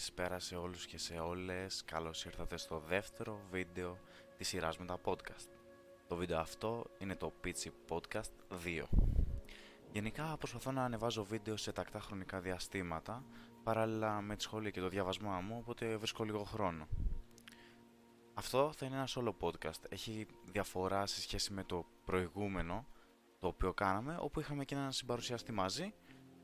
Καλησπέρα σε όλους και σε όλες. Καλώς ήρθατε στο δεύτερο βίντεο της σειράς με τα podcast. Το βίντεο αυτό είναι το Pitchy Podcast 2. Γενικά προσπαθώ να ανεβάζω βίντεο σε τακτά χρονικά διαστήματα, παράλληλα με τη σχολή και το διαβασμά μου, οπότε βρίσκω λίγο χρόνο. Αυτό θα είναι ένα solo podcast. Έχει διαφορά σε σχέση με το προηγούμενο, το οποίο κάναμε, όπου είχαμε και έναν συμπαρουσιαστή μαζί,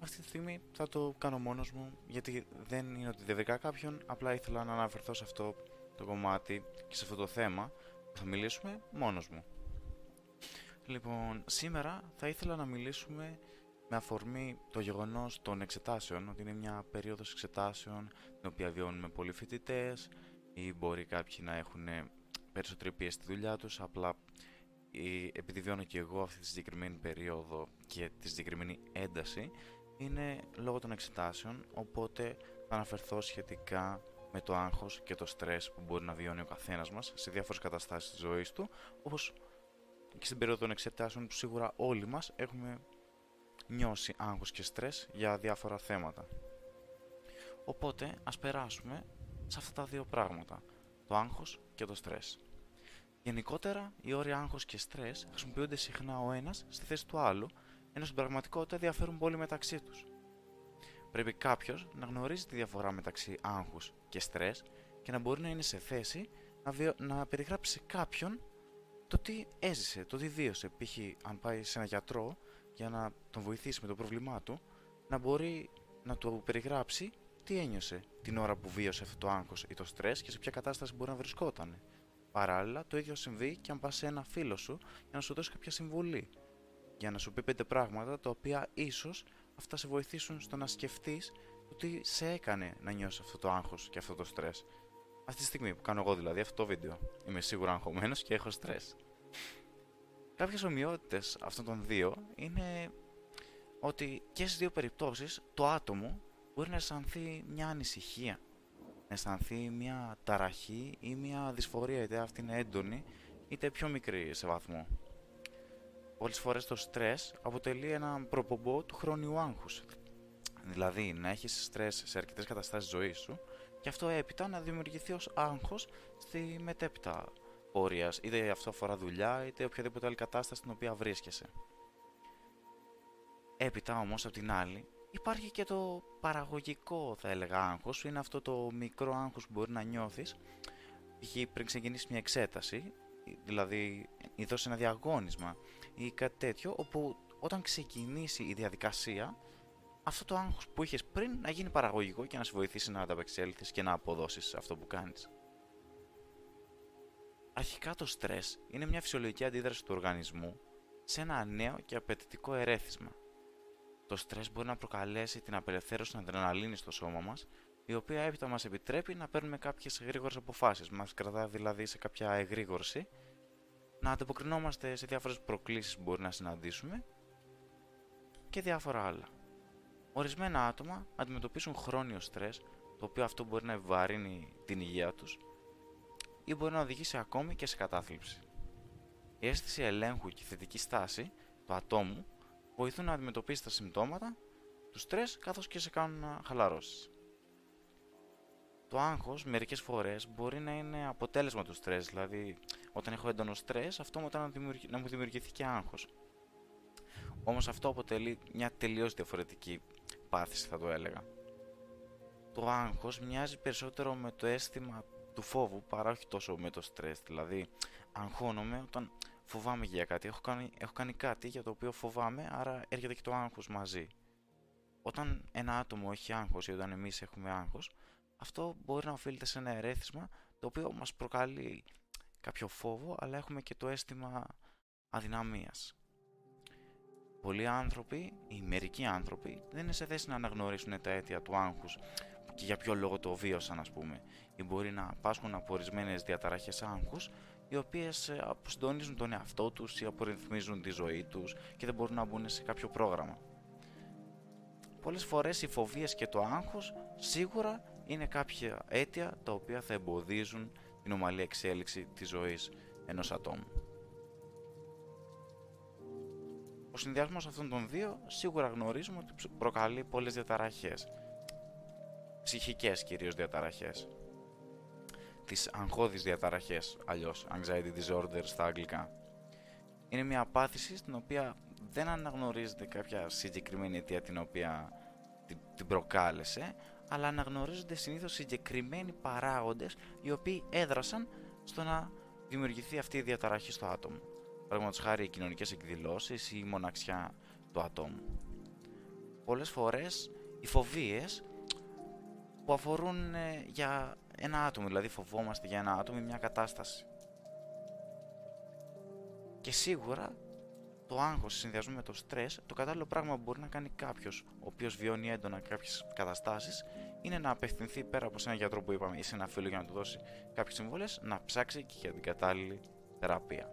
αυτή τη στιγμή θα το κάνω μόνος μου γιατί δεν είναι ότι δεν βρήκα κάποιον, απλά ήθελα να αναφερθώ σε αυτό το κομμάτι και σε αυτό το θέμα. Που θα μιλήσουμε μόνος μου. Λοιπόν, σήμερα θα ήθελα να μιλήσουμε με αφορμή το γεγονός των εξετάσεων, ότι είναι μια περίοδος εξετάσεων την οποία βιώνουμε πολλοί φοιτητές ή μπορεί κάποιοι να έχουν περισσότερη πίεση στη δουλειά τους, απλά επειδή βιώνω και εγώ αυτή τη συγκεκριμένη περίοδο και τη συγκεκριμένη ένταση, είναι λόγω των εξετάσεων, οπότε θα αναφερθώ σχετικά με το άγχος και το στρες που μπορεί να βιώνει ο καθένας μας σε διάφορες καταστάσεις της ζωής του, όπως και στην περίοδο των εξετάσεων που σίγουρα όλοι μας έχουμε νιώσει άγχος και στρες για διάφορα θέματα. Οπότε ας περάσουμε σε αυτά τα δύο πράγματα, το άγχος και το στρες. Γενικότερα, οι όροι άγχος και στρες χρησιμοποιούνται συχνά ο ένας στη θέση του άλλου ενώ στην πραγματικότητα διαφέρουν πολύ μεταξύ τους. Πρέπει κάποιος να γνωρίζει τη διαφορά μεταξύ άγχους και στρες και να μπορεί να είναι σε θέση να, βιο... να περιγράψει σε κάποιον το τι έζησε, το τι βίωσε. Π.χ. αν πάει σε ένα γιατρό για να τον βοηθήσει με το πρόβλημά του, να μπορεί να του περιγράψει τι ένιωσε την ώρα που βίωσε αυτό το άγχος ή το στρες και σε ποια κατάσταση μπορεί να βρισκόταν. Παράλληλα, το ίδιο συμβεί και αν πας σε ένα φίλο σου για να σου δώσει κάποια συμβουλή για να σου πει πέντε πράγματα τα οποία ίσως αυτά σε βοηθήσουν στο να σκεφτείς το τι σε έκανε να νιώσεις αυτό το άγχος και αυτό το στρες. Αυτή τη στιγμή που κάνω εγώ δηλαδή αυτό το βίντεο. Είμαι σίγουρα αγχωμένος και έχω στρες. Κάποιες ομοιότητες αυτών των δύο είναι ότι και στις δύο περιπτώσεις το άτομο μπορεί να αισθανθεί μια ανησυχία, να αισθανθεί μια ταραχή ή μια δυσφορία, είτε αυτή είναι έντονη είτε πιο μικρή σε βαθμό. Πολλές φορές το στρες αποτελεί ένα προπομπό του χρόνιου άγχους. Δηλαδή να έχεις στρες σε αρκετές καταστάσεις ζωής σου και αυτό έπειτα να δημιουργηθεί ως άγχος στη μετέπειτα πορεία. Είτε αυτό αφορά δουλειά είτε οποιαδήποτε άλλη κατάσταση στην οποία βρίσκεσαι. Έπειτα όμως από την άλλη υπάρχει και το παραγωγικό θα έλεγα άγχος είναι αυτό το μικρό άγχος που μπορεί να νιώθεις πριν ξεκινήσεις μια εξέταση δηλαδή δώσει ένα διαγώνισμα ή κάτι τέτοιο, όπου όταν ξεκινήσει η διαδικασία, αυτό το άγχος που είχες πριν να γίνει παραγωγικό και να σε βοηθήσει να ανταπεξέλθεις και να αποδώσεις αυτό που κάνεις. Αρχικά το στρες είναι μια φυσιολογική αντίδραση του οργανισμού σε ένα νέο και απαιτητικό ερέθισμα. Το στρες μπορεί να προκαλέσει την απελευθέρωση αδρεναλίνης στο σώμα μας, η οποία έπειτα μας επιτρέπει να παίρνουμε κάποιες γρήγορες αποφάσεις, μας κρατά δηλαδή σε κάποια εγρήγορση να ανταποκρινόμαστε σε διάφορες προκλήσεις που μπορεί να συναντήσουμε και διάφορα άλλα. Ορισμένα άτομα αντιμετωπίσουν χρόνιο στρες, το οποίο αυτό μπορεί να επιβαρύνει την υγεία τους ή μπορεί να οδηγήσει ακόμη και σε κατάθλιψη. Η αίσθηση ελέγχου και η θετική στάση του ατόμου βοηθούν να αντιμετωπίσει τα συμπτώματα τους στρες καθώς και σε κάνουν να χαλαρώσεις. Το άγχος μερικές φορές μπορεί να είναι αποτέλεσμα του στρες, δηλαδή όταν έχω έντονο στρες, αυτό να, να μου δημιουργηθεί και άγχος. Όμως αυτό αποτελεί μια τελείως διαφορετική πάθηση θα το έλεγα. Το άγχος μοιάζει περισσότερο με το αίσθημα του φόβου παρά όχι τόσο με το στρες, δηλαδή αγχώνομαι όταν φοβάμαι για κάτι, έχω κάνει, έχω κάνει κάτι για το οποίο φοβάμαι, άρα έρχεται και το άγχος μαζί. Όταν ένα άτομο έχει άγχος ή όταν εμείς έχουμε άγχος, αυτό μπορεί να οφείλεται σε ένα ερέθισμα το οποίο μας προκαλεί κάποιο φόβο, αλλά έχουμε και το αίσθημα αδυναμίας. Πολλοί άνθρωποι, ή μερικοί άνθρωποι, δεν είναι σε θέση να αναγνωρίσουν τα αίτια του άγχους και για ποιο λόγο το βίωσαν, ας πούμε, ή μπορεί να πάσχουν από ορισμένες διαταραχές άγχους, οι οποίες ε, αποσυντονίζουν τον εαυτό τους ή απορριθμίζουν τη ζωή τους και δεν μπορούν να μπουν σε κάποιο πρόγραμμα. Πολλές φορές οι φοβίες και το άγχος σίγουρα είναι κάποια αίτια τα οποία θα εμποδίζουν την ομαλή εξέλιξη της ζωής ενός ατόμου. Ο συνδυασμός αυτών των δύο σίγουρα γνωρίζουμε ότι προκαλεί πολλές διαταραχές. ψυχικές κυρίως διαταραχές. Τις αγχώδεις διαταραχές, αλλιώς anxiety disorder στα αγγλικά. Είναι μια απάθηση στην οποία δεν αναγνωρίζεται κάποια συγκεκριμένη αιτία την οποία την προκάλεσε, αλλά αναγνωρίζονται συνήθως συγκεκριμένοι παράγοντες οι οποίοι έδρασαν στο να δημιουργηθεί αυτή η διαταραχή στο άτομο. Παραδείγματος χάρη οι κοινωνικές εκδηλώσεις ή η μοναξιά του ατόμου. Πολλές φορές οι φοβίες που αφορούν ε, για ένα άτομο, δηλαδή φοβόμαστε για ένα άτομο ή μια κατάσταση. Και σίγουρα το άγχος σε συνδυασμό με το στρες, το κατάλληλο πράγμα που μπορεί να κάνει κάποιος ο οποίος βιώνει έντονα κάποιες καταστάσεις, είναι να απευθυνθεί πέρα από σε ένα γιατρό που είπαμε ή σε ένα φίλο για να του δώσει κάποιες συμβουλέ, να ψάξει και για την κατάλληλη θεραπεία.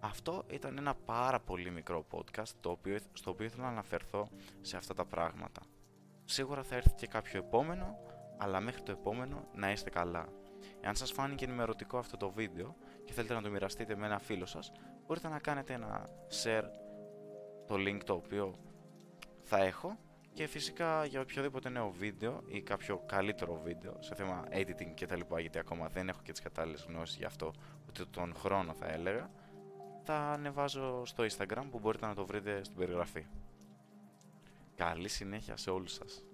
Αυτό ήταν ένα πάρα πολύ μικρό podcast το οποίο, στο οποίο ήθελα να αναφερθώ σε αυτά τα πράγματα. Σίγουρα θα έρθει και κάποιο επόμενο, αλλά μέχρι το επόμενο να είστε καλά. Εάν σας φάνηκε ενημερωτικό αυτό το βίντεο και θέλετε να το μοιραστείτε με ένα φίλο σας, μπορείτε να κάνετε ένα share το link το οποίο θα έχω και φυσικά για οποιοδήποτε νέο βίντεο ή κάποιο καλύτερο βίντεο σε θέμα editing και τα λοιπά γιατί ακόμα δεν έχω και τις κατάλληλες γνώσεις για αυτό ούτε τον χρόνο θα έλεγα θα ανεβάζω στο instagram που μπορείτε να το βρείτε στην περιγραφή. Καλή συνέχεια σε όλους σας.